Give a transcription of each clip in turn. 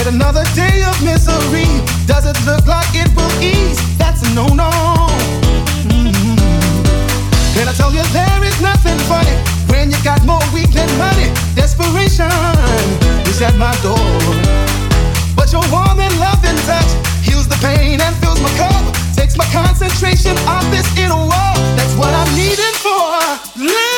Yet another day of misery. Does it look like it will ease? That's a no no. Mm-hmm. Can I tell you there is nothing funny when you got more week than money? Desperation is at my door. But your warm and loving touch heals the pain and fills my cup. Takes my concentration off this inner world. That's what I'm needing for.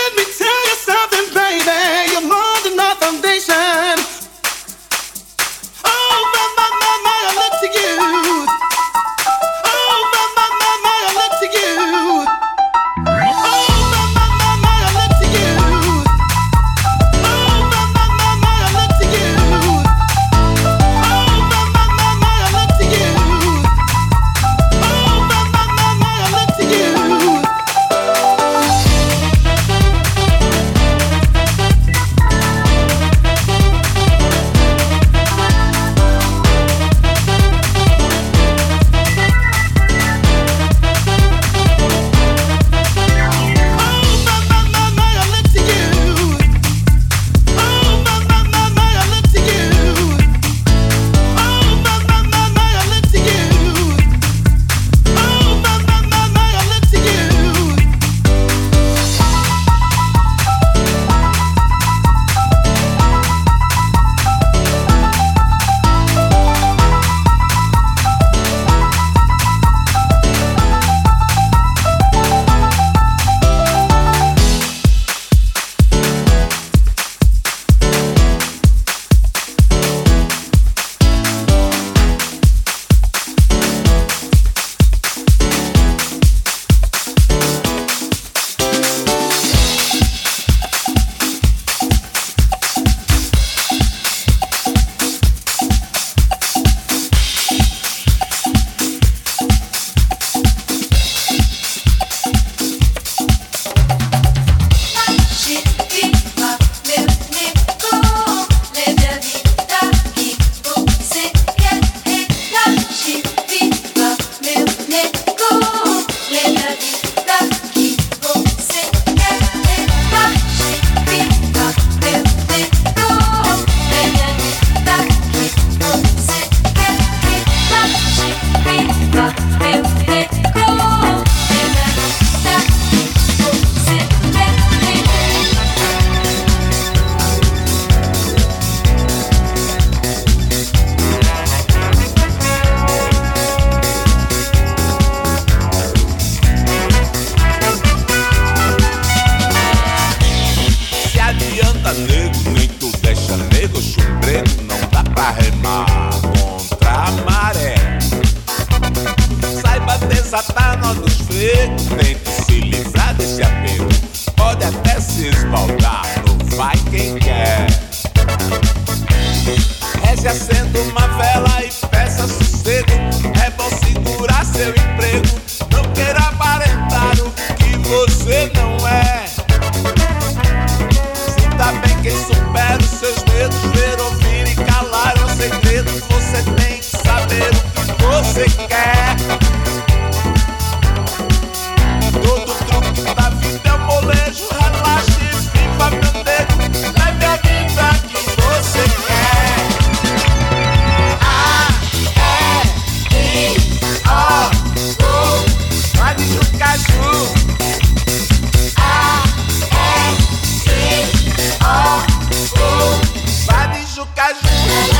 caju, caju.